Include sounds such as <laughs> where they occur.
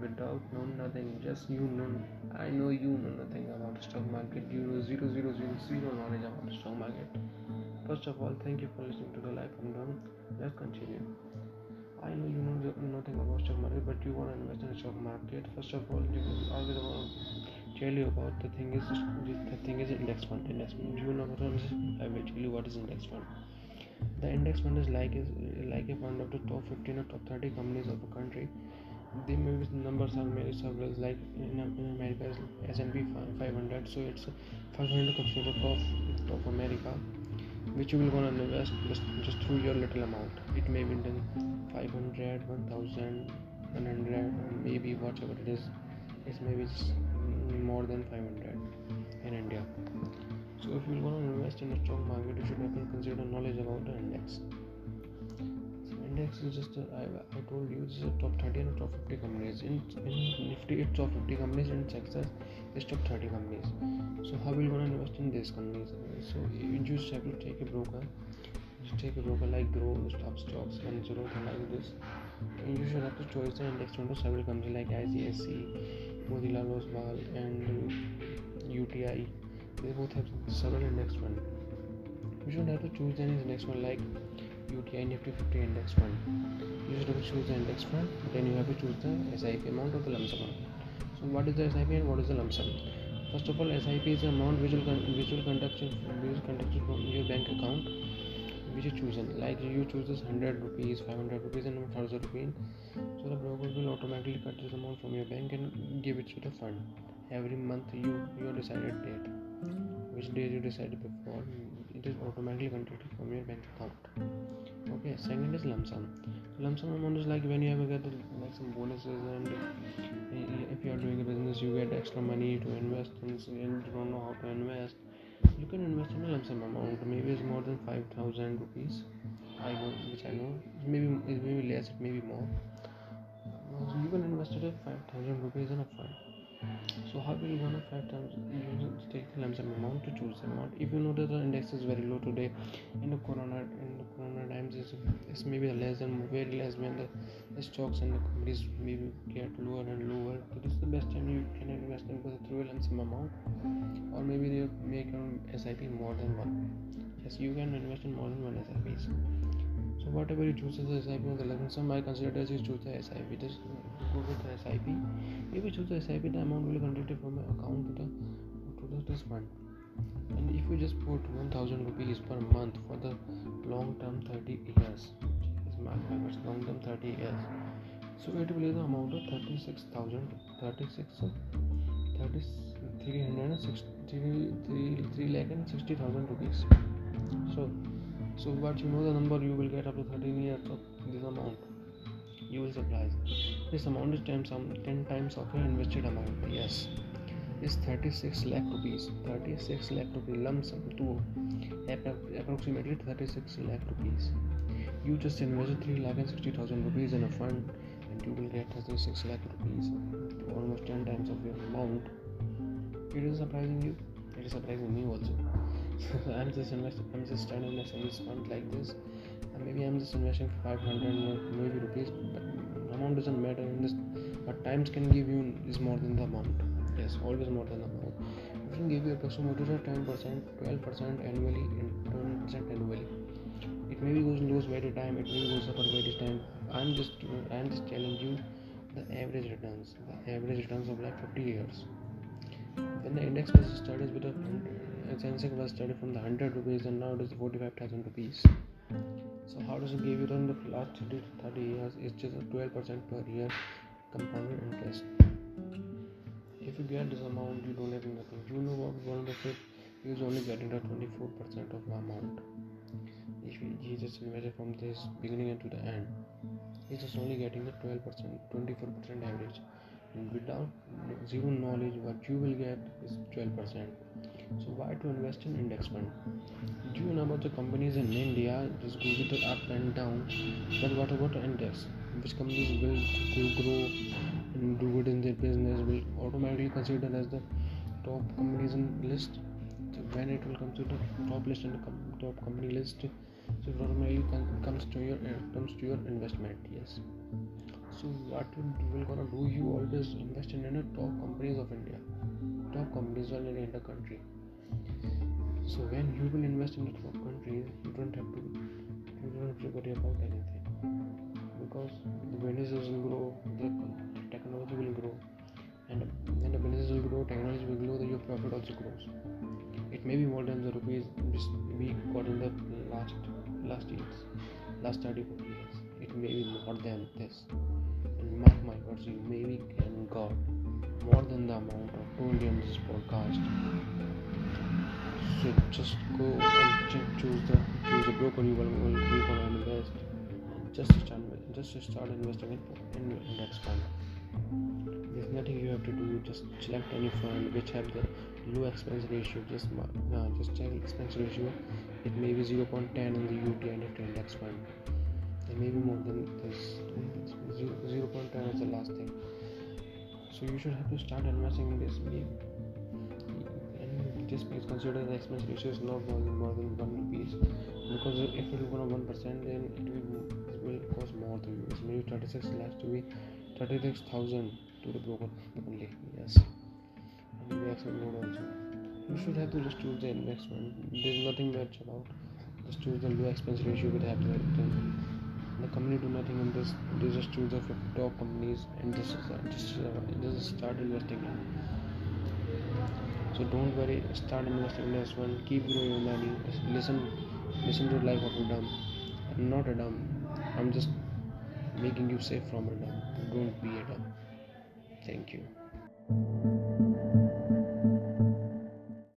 without knowing nothing just you know i know you know nothing about stock market you know zero zero zero zero knowledge about stock market. First of all thank you for listening to the live countdown let's continue. I know you know nothing about stock market but you want to invest in stock market. First of all you always want tell you about the thing is the thing is index fund index fund. You know what is i will tell you what is index fund. The index fund is like is like a fund of the top 15 or top 30 companies of a country the maybe numbers are many several like in, America is S&P 500 so it's 500 consider top top America which you will gonna invest just, just through your little amount. It may be done 500 1000 100 maybe whatever it is it's maybe more than 500 in India. So if you want to invest in the stock market you should have consider knowledge about the index index is I told you top thirty and top fifty companies in in Nifty it top fifty companies in Sensex is top thirty companies so how will gonna invest in this companies so you just to take a broker take a broker like Groww stop stocks and zero like this and you should to choice the index to several company like I C S C Motilal Oswal and U T I they both have several index fund you should to choose then is next one like UTI Nifty 50 index fund. You should choose the index fund, then you have to choose the SIP amount or the lump sum. So what is the SIP and what is the lump sum? First of all, SIP is the amount which will, which will conduct which conducted from your bank account which you chosen. Like you choose this 100 rupees, 500 rupees, and 1000 rupees. So the broker will automatically cut this amount from your bank and give it to the fund. Every month you your decided date, which day you decided before, it is automatically conducted from your bank account. Okay second is lump sum. Lump sum amount is like when you have get like some bonuses and eh, if you are doing a business you get extra money to invest and you don't know how to invest. You can invest in a lump sum amount. Maybe it's more than 5000 rupees. I know which i know. Maybe it may be less it may be more. So you can invest it at 5000 rupees in a fund so how will one gonna five times you take the lump amount to choose the amount? If you know that the index is very low today in the corona in the corona times is it's maybe less than very less when the, the stocks and the companies maybe get lower and lower. So this is the best time you can invest in with through a lump sum amount or maybe they make an SIP more than one. Yes you can invest in more than one SIPs so whatever you choose as SIP on the lump sum I consider as you choose the SIP just go with the SIP if you choose the SIP the amount will be converted from your account to the to the trust fund and if you just put 1000 rupees per month for the long term 30 years is my words long term 30 years so it will be the amount of 36000 36 30 360 3 lakh and 60000 rupees so what you know the number you will get after 13 years of this amount you will surprise this amount is 10, 10 times of your invested amount yes. Is 36 lakh rupees 36 lakh rupees lump sum to approximately 36 lakh rupees. You just invested 3 lakh and 60,000 rupees in a fund and you will get 36 lakh rupees almost 10 times of your amount. It is surprising you it is surprising me also <laughs> I'm just investing. I'm just trying to invest in this fund like this, and maybe I'm just investing 500 maybe rupees, but amount doesn't matter in this. But times can give you is more than the amount. Yes, always more than the amount. It can give you approximately 10%, 12% annually, and 20% annually. It maybe goes lose by the time. It maybe goes up by the time. I'm just I'm just telling you the average returns. The average returns of like 50 years. When the index was studied with a Sensex was started from the 100 rupees and now it is 45,000 rupees. So how does it give you in the last 30, 30 years? It's just a 12% per year compounded interest. If you get this amount, you don't have nothing. You know what one of the fifth is only getting the 24% of the amount. If he just measure from this beginning into the end, he's just only getting the 12%, 24% average. Without zero knowledge, what you will get is 12% so why to invest in index fund? Do you know about the companies in India? Just go with up and down. But what about index? Which companies will grow and do good in their business will automatically considered as the top companies in list. So when it will come to the top list and the top company list, so it automatically comes to your comes to your investment. Yes. So what you will gonna do you always invest in the top companies of india. Top companies only in the country. So when you will invest in the top countries you don't have to you don't have to worry about anything. Because the businesses will grow the technology will grow and when the businesses will grow technology will grow then your profit also grows. It may be more than the rupees we got in the last last years last 30 years it may be more than this. And mark my words you maybe can got more than the amount of told you in this podcast. So just go and choose the choose the broker you will, will, will gonna invest. Just start just start investing in, in index fund. There's nothing you have to do just select any fund which have the low expense ratio just uh, just check expense ratio. It may be 0.10 in the UTI index fund it may be more than this 0, 0.10 is the last thing. So you should have to start investing in this and just please consider the expense ratio is not more than more than one rupees. Because if it will go one percent then it will, it will cost more to you. Maybe 36 lakhs to be 36,000 to the broker only. Yes. And investment mode also. You should have to just choose the investment. There's nothing much about just choose the low expense ratio with happy return the company do nothing in this they just choose the top companies and just just uh, just start investing in. So don't worry start investing in this one. Keep growing your money. Listen listen to life of a dumb. I'm not a dumb. I'm just making you safe from a dumb. Don't be a dumb. Thank you.